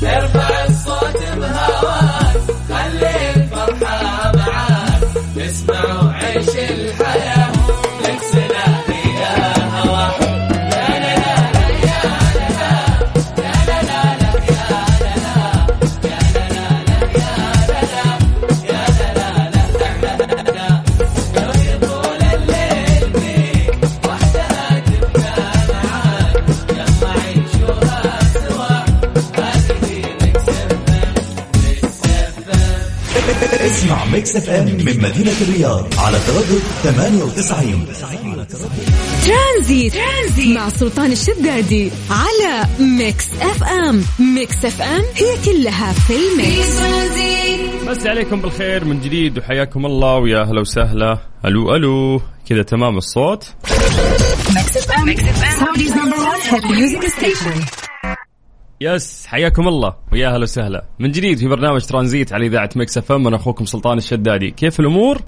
Serba Mix FM من مدينة الرياض على تردد 98 ترانزيت. ترانزيت مع سلطان الشدادي على Mix FM Mix FM هي كلها في ال mix. نمسي عليكم بالخير من جديد وحياكم الله ويا هلا وسهلا. ألو ألو. كذا تمام الصوت؟ yes حياكم الله ويا هلا وسهلا. من جديد في برنامج ترانزيت على إذاعة Mix FM أنا أخوكم سلطان الشدادي. كيف الأمور؟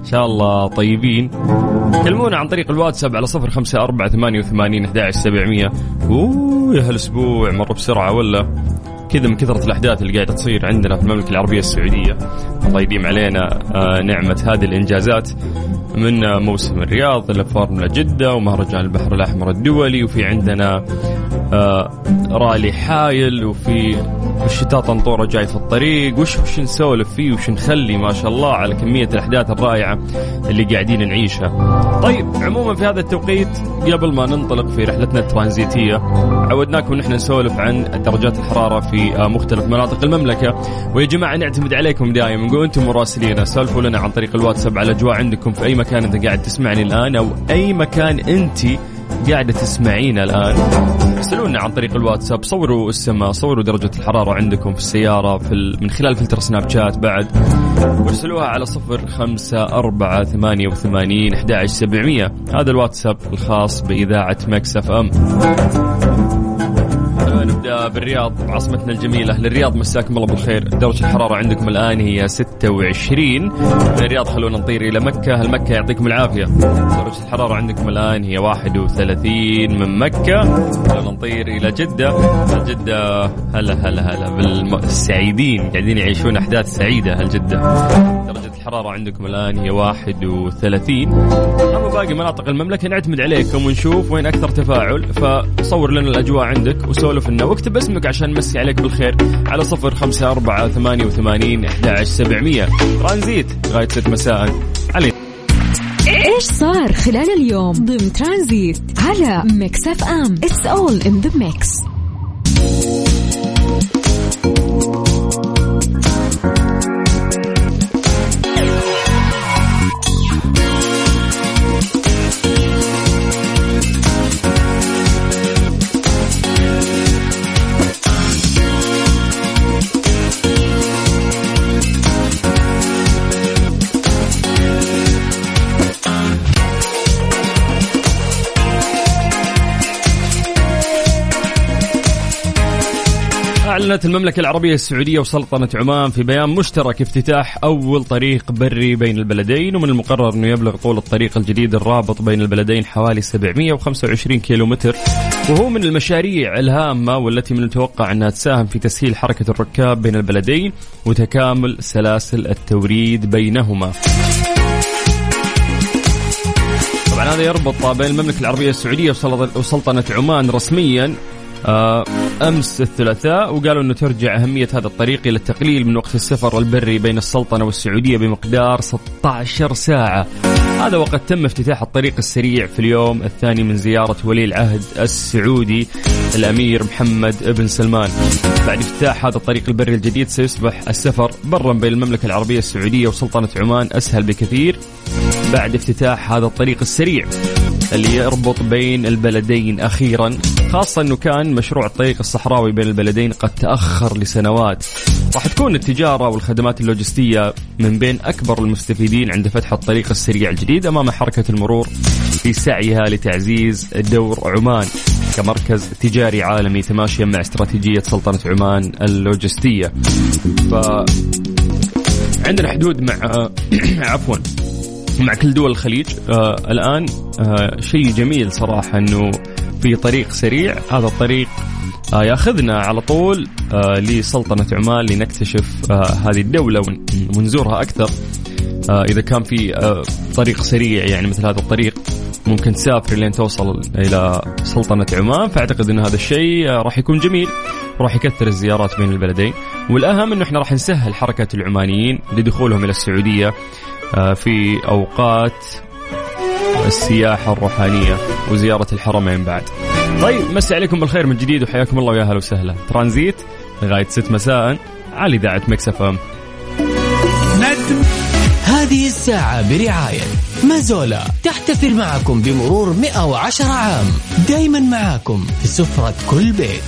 إن شاء الله طيبين. كلمونا عن طريق الواتساب على صفر خمسة أربعة ثمانية وثمانين أحد سبعمية. أوه يا هالأسبوع مر بسرعة ولا؟ كذا من كثرة الأحداث اللي قاعدة تصير عندنا في المملكة العربية السعودية. الله يديم علينا آه، نعمة هذه الإنجازات من موسم الرياض إلى فورمولا جدة ومهرجان البحر الأحمر الدولي وفي عندنا آه، رالي حايل وفي في الشتاء طنطورة جاي في الطريق. وش وش نسولف فيه وش نخلي؟ ما شاء الله على كمية الأحداث الرائعة اللي قاعدين نعيشها. طيب عموما في هذا التوقيت قبل ما ننطلق في رحلتنا الترانزيتية عودناكم نحن نسولف عن درجات الحرارة في آه، مختلف مناطق المملكة. ويا جماعة نعتمد عليكم دائما نقول أنتم مراسلين سولفوا لنا عن طريق الواتساب على أجواء عندكم في أي مكان أنت قاعد تسمعني الآن أو أي مكان أنت قاعدة تسمعينا الآن. ارسلونا عن طريق الواتساب. صوروا السماء صوروا درجة الحرارة عندكم في السيارة في ال... من خلال فلتر سناب شات بعد. وارسلوها على صفر خمسة أربعة ثمانية وثمانين أحد سبعمية. هذا الواتساب الخاص بإذاعة مكسف أم. بالرياض عاصمتنا الجميلة للرياض مساكم الله بالخير. درجة الحرارة عندكم الآن هي 26 من الرياض خلونا نطير إلى مكة المكه يعطيكم العافية؟ درجة الحرارة عندكم الآن هي 31 من مكة. خلونا نطير إلى جدة. جدة هلا هلا هلا بالسعيدين قاعدين يعيشون أحداث سعيدة هل جده درجة الحرارة عندكم الآن هي 31 أما باقي مناطق المملكة نعتمد عليكم ونشوف وين أكثر تفاعل. فصور لنا الأجواء عندك وسولف لنا. واكتب اسمك عشان نمسي عليك بالخير. على صفر خمسة أربعة ثمانية وثمانين أحد سبعمية. ترانزيت لغاية ست مساء. علي. إيش صار خلال اليوم؟ ضمن ترانزيت على Mix FM. it's all in the mix أعلنت المملكة العربية السعودية وسلطنة عمان في بيان مشترك افتتاح أول طريق بري بين البلدين ومن المقرر أنه يبلغ طول الطريق الجديد الرابط بين البلدين حوالي 725 كيلومتر. وهو من المشاريع الهامة والتي من المتوقع أنها تساهم في تسهيل حركة الركاب بين البلدين وتكامل سلاسل التوريد بينهما. طبعا هذا يربط بين المملكة العربية السعودية وسلطنة- عمان رسميا. أمس الثلاثاء وقالوا إنه ترجع أهمية هذا الطريق إلى التقليل من وقت السفر البري بين السلطنة والسعودية بمقدار 16 ساعة. هذا وقد تم افتتاح الطريق السريع في اليوم الثاني من زيارة ولي العهد السعودي الأمير محمد بن سلمان. بعد افتتاح هذا الطريق البري الجديد سيصبح السفر برا بين المملكة العربية السعودية وسلطنة عمان أسهل بكثير بعد افتتاح هذا الطريق السريع اللي يربط بين البلدين أخيرا خاصة إنه كان مشروع الطريق الصحراوي بين البلدين قد تأخر لسنوات. راح تكون التجارة والخدمات اللوجستية من بين أكبر المستفيدين عند فتح الطريق السريع الجديد أمام حركة المرور في سعيها لتعزيز دور عمان كمركز تجاري عالمي تماشيا مع استراتيجية سلطنة عمان اللوجستية. ف عندنا حدود مع عفوا. مع كل دول الخليج آه الآن آه شيء جميل صراحة إنه في طريق سريع. هذا الطريق آه، يأخذنا على طول آه، لسلطنة عمان لنكتشف آه، هذه الدولة ون- ونزورها أكثر. آه، إذا كان في آه، طريق سريع يعني مثل هذا الطريق ممكن تسافر لين توصل إلى سلطنة عمان. فأعتقد أن هذا الشيء آه، راح يكون جميل وراح يكثر الزيارات بين البلدين. والأهم أنه إحنا راح نسهل حركة العمانيين لدخولهم إلى السعودية. آه، في أوقات السياحة الروحانية وزيارة الحرمين بعد. طيب مسي عليكم بالخير من جديد وحياكم الله ويا أهلا وسهلا. ترانزيت لغاية 6 مساء على إذاعة Mix FM. هذه الساعة برعاية مازولا. تحتفل معكم بمرور 110 عام. دايما معاكم في سفرة كل بيت.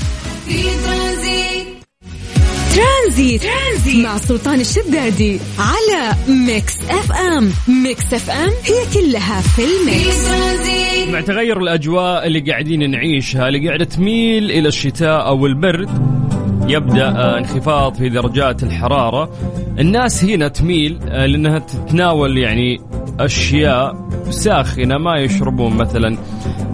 ترانزيت. ترانزيت مع سلطان الشدادي على Mix FM. Mix FM هي كلها في ال mix. مع تغير الأجواء اللي قاعدين نعيشها اللي قاعدة تميل إلى الشتاء أو البرد يبدأ آه، انخفاض في درجات الحرارة. الناس هنا تميل آه، لأنها تتناول يعني أشياء ساخنة ما يشربون مثلا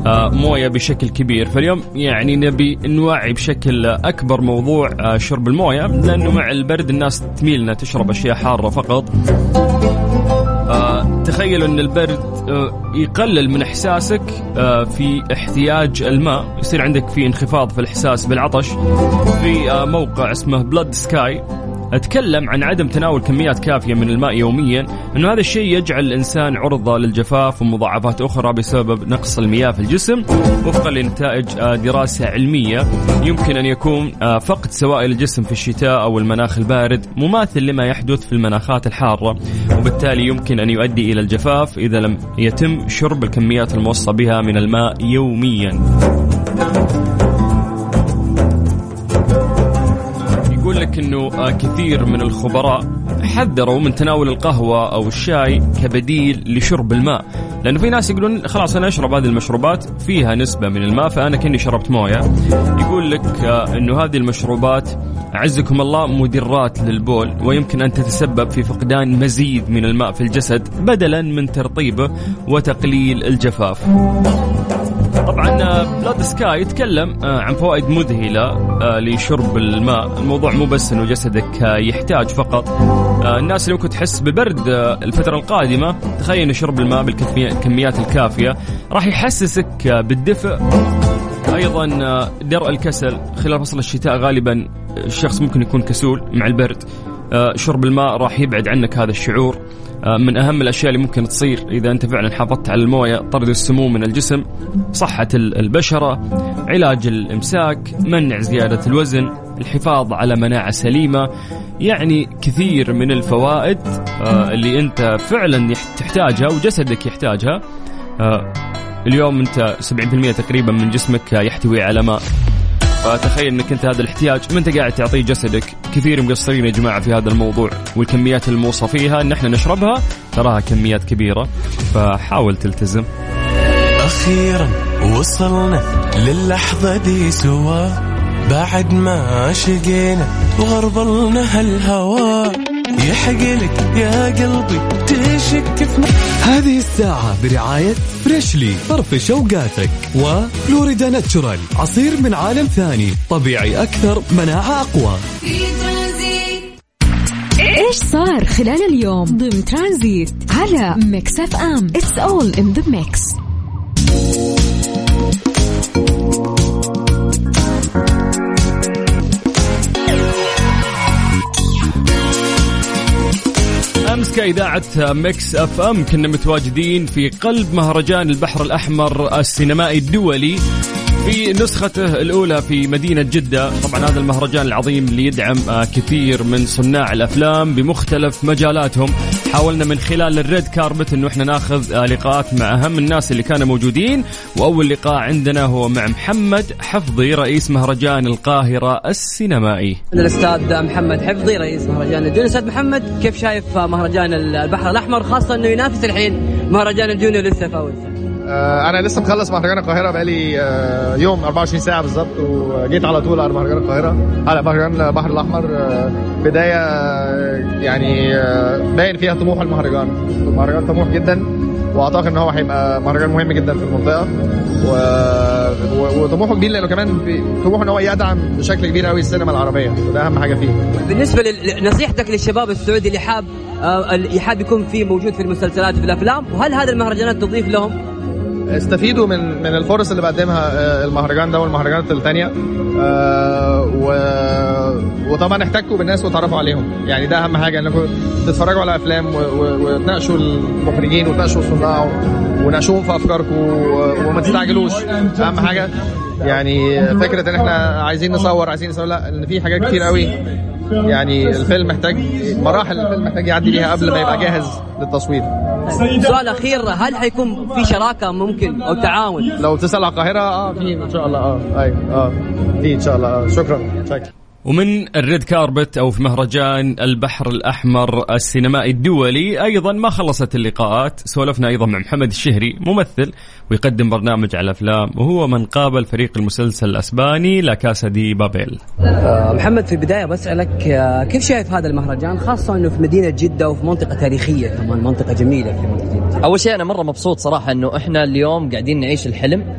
آه، موية بشكل كبير. فاليوم يعني نبي نوعي بشكل أكبر موضوع آه، شرب الموية لأنه مع البرد الناس تميل أنها تشرب أشياء حارة فقط. آه، تخيلوا أن البرد يقلل من إحساسك في احتياج الماء. يصير عندك في انخفاض في الإحساس بالعطش. في موقع اسمه بلاد سكاي أتكلم عن عدم تناول كميات كافية من الماء يوميا إنه هذا الشيء يجعل الإنسان عرضة للجفاف ومضاعفات أخرى بسبب نقص المياه في الجسم وفقا لنتائج آه، دراسة علمية يمكن أن يكون آه، فقد سوائل الجسم في الشتاء أو المناخ البارد مماثل لما يحدث في المناخات الحارة وبالتالي يمكن أن يؤدي إلى الجفاف إذا لم يتم شرب الكميات الموصى بها من الماء يوميا. انه آه، كثير من الخبراء حذروا من تناول القهوة أو الشاي كبديل لشرب الماء. لأنه في ناس يقولون خلاص أنا أشرب هذه المشروبات فيها نسبة من الماء فأنا كأني شربت موية. يقول لك آه، أنه هذه المشروبات أعزكم الله مدرات للبول ويمكن أن تتسبب في فقدان مزيد من الماء في الجسد بدلا من ترطيبه وتقليل الجفاف. طبعا آه، بلاد سكاي يتكلم آه، عن فوائد مذهلة آه، لشرب الماء، الموضوع مو بس إنه جسدك آه، يحتاج فقط. آه، الناس اللي ممكن تحس ببرد آه، الفترة القادمة. تخيل ان شرب الماء بالكميات الكافية. راح يحسسك آه، بالدفء. أيضا آه، درء الكسل. خلال فصل الشتاء غالبا الشخص ممكن يكون كسول مع البرد. آه، شرب الماء راح يبعد عنك هذا الشعور. آه، من أهم الأشياء اللي ممكن تصير إذا أنت فعلا حافظت على الموية طرد السموم من الجسم صحة ال- البشرة علاج الإمساك منع زيادة الوزن الحفاظ على مناعة سليمة يعني كثير من الفوائد آه، اللي أنت فعلا تحتاجها وجسدك يحتاجها. آه، اليوم أنت 70% تقريبا من جسمك يحتوي على ماء. فتخيل انك انت هذا الاحتياج. ما انت قاعد تعطيه جسدك؟ كثير مقصرين يا جماعة في هذا الموضوع والكميات الموصى فيها ان إحنا نشربها تراها كميات كبيرة فحاول تلتزم. أخيرا وصلنا للحظة دي سوا بعد ما شقينا وغربلنا هالهوا يحقلك يا قلبي تشك في هذه الساعة برعاية Freshly فرفش اوقاتك و Florida's Natural. عصير من عالم ثاني طبيعي أكثر مناعة أقوى. إيش صار خلال اليوم؟ ضمن ترانزيت على Mix FM. it's all in the mix أمس كإذاعة Mix FM كنا متواجدين في قلب مهرجان البحر الأحمر السينمائي الدولي. في نسخته الأولى في مدينة جدة، طبعا هذا المهرجان العظيم اللي يدعم آه، كثير من صناع الأفلام بمختلف مجالاتهم، حاولنا من خلال ال red carpet إنه إحنا ناخذ آه، لقاءات مع أهم الناس اللي كانوا موجودين، وأول لقاء عندنا هو مع محمد حفظي رئيس مهرجان القاهرة السينمائي. الأستاذ محمد حفظي رئيس مهرجان الجونيور أستاذ محمد كيف شايف مهرجان البحر الأحمر خاصة أنه ينافس الحين مهرجان الجونيور لسه سنة آه، أنا لسه مخلص مهرجان القاهرة بقالي آه، يوم 24 ساعة بالظبط وجيت على طول على مهرجان القاهرة على مهرجان البحر الأحمر آه، بداية يعني باين فيها طموح المهرجان المهرجان طموح جدا وأعتقد إن هو هيبقى مهرجان مهم جدا في المنطقة و... و... وطموحه كبير لأنه كمان بي... طموحه إن هو يدعم بشكل كبير قوي السينما العربية وده أهم حاجة فيه بالنسبة لنصيحتك للشباب السعودي اللي حاب اللي حاب يكون فيه موجود في المسلسلات وفي الأفلام وهل هذه المهرجانات تضيف لهم؟ استفيدوا من من الفرص اللي بقدمها آه، المهرجان ده والمهرجانات التانية آه،. وطبعا احتكوا بالناس وتعرفوا عليهم يعني ده أهم حاجة إنكم تتفرجوا على أفلام. وتناقشوا المخرجين وتناقشوا الصناع وناقشوهم في أفكاركم. وما تستعجلوش أهم حاجة يعني فكرة إن إحنا عايزين نصور عايزين نصور لا إن في حاجات كتير قوي يعني الفيلم محتاج مراحل الفيلم محتاج يعدي بيها قبل ما يبقى جاهز للتصوير سؤال أخير هل حيكون في شراكة ممكن أو تعاون؟ لو تسأل على القاهرة آه في إن شاء الله آه أيوه آه في إن شاء الله آه. شكرا شكرا ومن الريد كاربت أو في مهرجان البحر الأحمر السينمائي الدولي أيضا ما خلصت اللقاءات. سولفنا أيضا مع محمد الشهري ممثل ويقدم برنامج على الافلام وهو من قابل فريق المسلسل الأسباني La Casa de Papel. آه، محمد في البداية بسالك آه، كيف شايف هذا المهرجان؟ خاصة إنه في مدينة جدة وفي منطقة تاريخية كمان منطقة جميلة في منطقة جدة. أول شيء أنا مرة مبسوط صراحة إنه إحنا اليوم قاعدين نعيش الحلم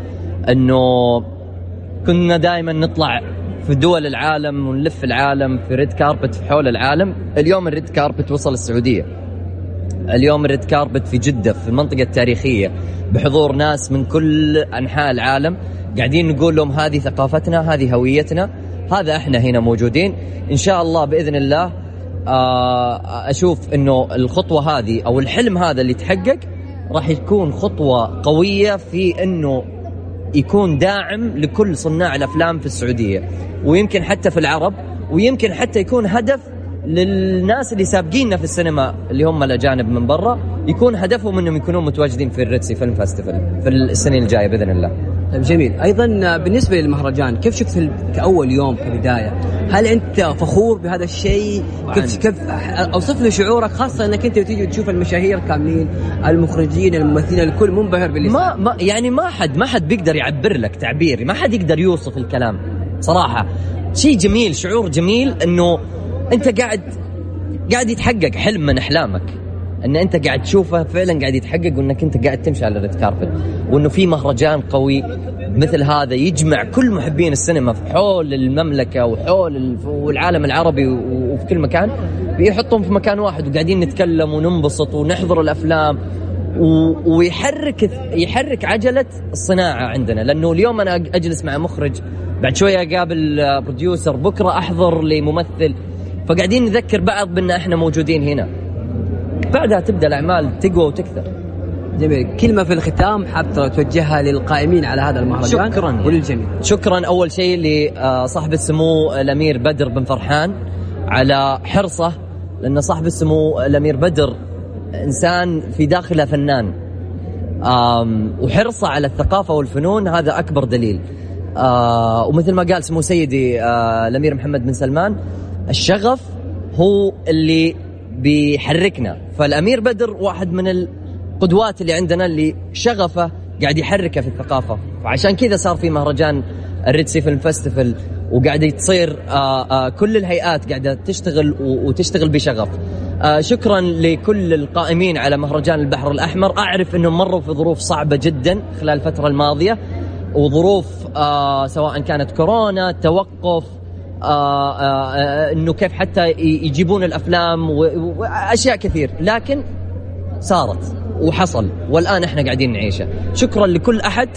إنه كنا دائما نطلع في دول العالم ونلف العالم في red carpet في حول العالم. اليوم ال red carpet وصل السعودية. اليوم الريد كاربت في جدة في المنطقة التاريخية بحضور ناس من كل أنحاء العالم. قاعدين نقول لهم هذه ثقافتنا هذه هويتنا هذا إحنا هنا موجودين. إن شاء الله بإذن الله آه، أشوف إنه الخطوة هذه أو الحلم هذا اللي تحقق راح يكون خطوة قوية في إنه يكون داعم لكل صناع الأفلام في السعودية ويمكن حتى في العرب ويمكن حتى يكون هدف للناس اللي سابقيننا في السينما اللي هم الأجانب من برا يكون هدفهم إنهم يكونون متواجدين في ال Red Sea Film Festival في السنين الجاية بإذن الله. طيب جميل. أيضا بالنسبة للمهرجان كيف شفت كأول يوم كبداية؟ هل أنت فخور بهذا الشيء؟ كيف كيف أوصف لي شعورك خاصة إنك أنت تيجي تشوف المشاهير كاملين المخرجين الممثلين الكل منبهر باللي ما ما يعني ما حد ما حد بيقدر يعبر لك تعبير ما حد يقدر يوصف الكلام صراحة. شيء جميل شعور جميل إنه أنت قاعد قاعد يتحقق حلم من أحلامك. إن أنت قاعد تشوفه فعلا قاعد يتحقق وإنك أنت قاعد تمشي على الريد كاربت وإنه في مهرجان قوي مثل هذا يجمع كل محبين السينما في حول المملكة وحول ال- والعالم العربي وفي كل مكان بيحطهم في مكان واحد وقاعدين نتكلم وننبسط ونحضر الأفلام ويحرك يحرك عجلة الصناعة عندنا. لأنه اليوم أنا أجلس مع مخرج بعد شوية أقابل بروديوسر بكرة أحضر لممثل فقاعدين نذكر بعض بأن إحنا موجودين هنا. بعدها تبدأ الأعمال تقوى وتكثر. جميل. كلمة في الختام حاب توجهها للقائمين على هذا المهرجان شكراً. وللجميع. شكرا أول شيء لصاحب السمو الأمير بدر بن فرحان على حرصه لأن صاحب السمو الأمير بدر إنسان في داخله فنان. وحرصه على الثقافة والفنون هذا أكبر دليل. آه، ومثل ما قال سمو سيدي آه، الأمير محمد بن سلمان الشغف هو اللي بيحركنا. فالأمير بدر واحد من القدوات اللي عندنا اللي شغفه قاعد يحركه في الثقافة. فعشان كذا صار في مهرجان ال Red Sea Film Festival وقاعده تصير آه، آه، كل الهيئات قاعدة تشتغل وتشتغل بشغف. آه، شكرا لكل القائمين على مهرجان البحر الأحمر. أعرف إنهم مروا في ظروف صعبة جدا خلال الفترة الماضية وظروف سواء كانت كورونا توقف آه آه آه إنه كيف حتى يجيبون الأفلام واشياء كثير. لكن صارت وحصل والآن إحنا قاعدين نعيشه. شكرا لكل أحد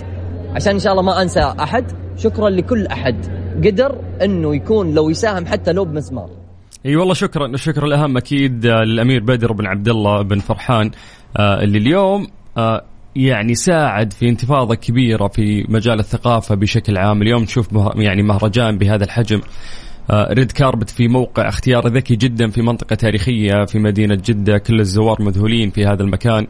عشان إن شاء الله ما أنسى أحد شكرا لكل أحد قدر إنه يكون لو يساهم حتى لو بمسمار. إي والله شكرا الشكر الأهم أكيد للأمير بدر بن عبد الله بن فرحان اللي اليوم يعني ساعد في انتفاضة كبيرة في مجال الثقافة بشكل عام. اليوم نشوف يعني مهرجان بهذا الحجم. آه، ريد كاربت في موقع اختيار ذكي جدا في منطقة تاريخية في مدينة جدة. كل الزوار مذهولين في هذا المكان.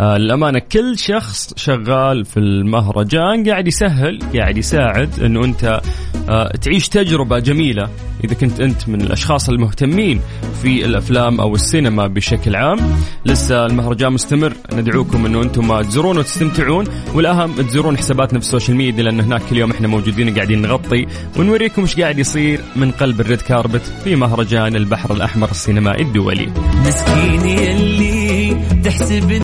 آه، للأمانة كل شخص شغال في المهرجان قاعد يسهل قاعد يساعد أنه أنت آه، تعيش تجربة جميلة. إذا كنت أنت من الأشخاص المهتمين في الأفلام أو السينما بشكل عام لسه المهرجان مستمر. ندعوكم أنه أنتم تزورون وتستمتعون والأهم تزورون حساباتنا في السوشيال ميديا لأن هناك كل يوم إحنا موجودين قاعدين نغطي ونوريكم إيش قاعد يصير من قلب ال red carpet في مهرجان البحر الأحمر السينمائي الدولي. مسكين يلي تحسب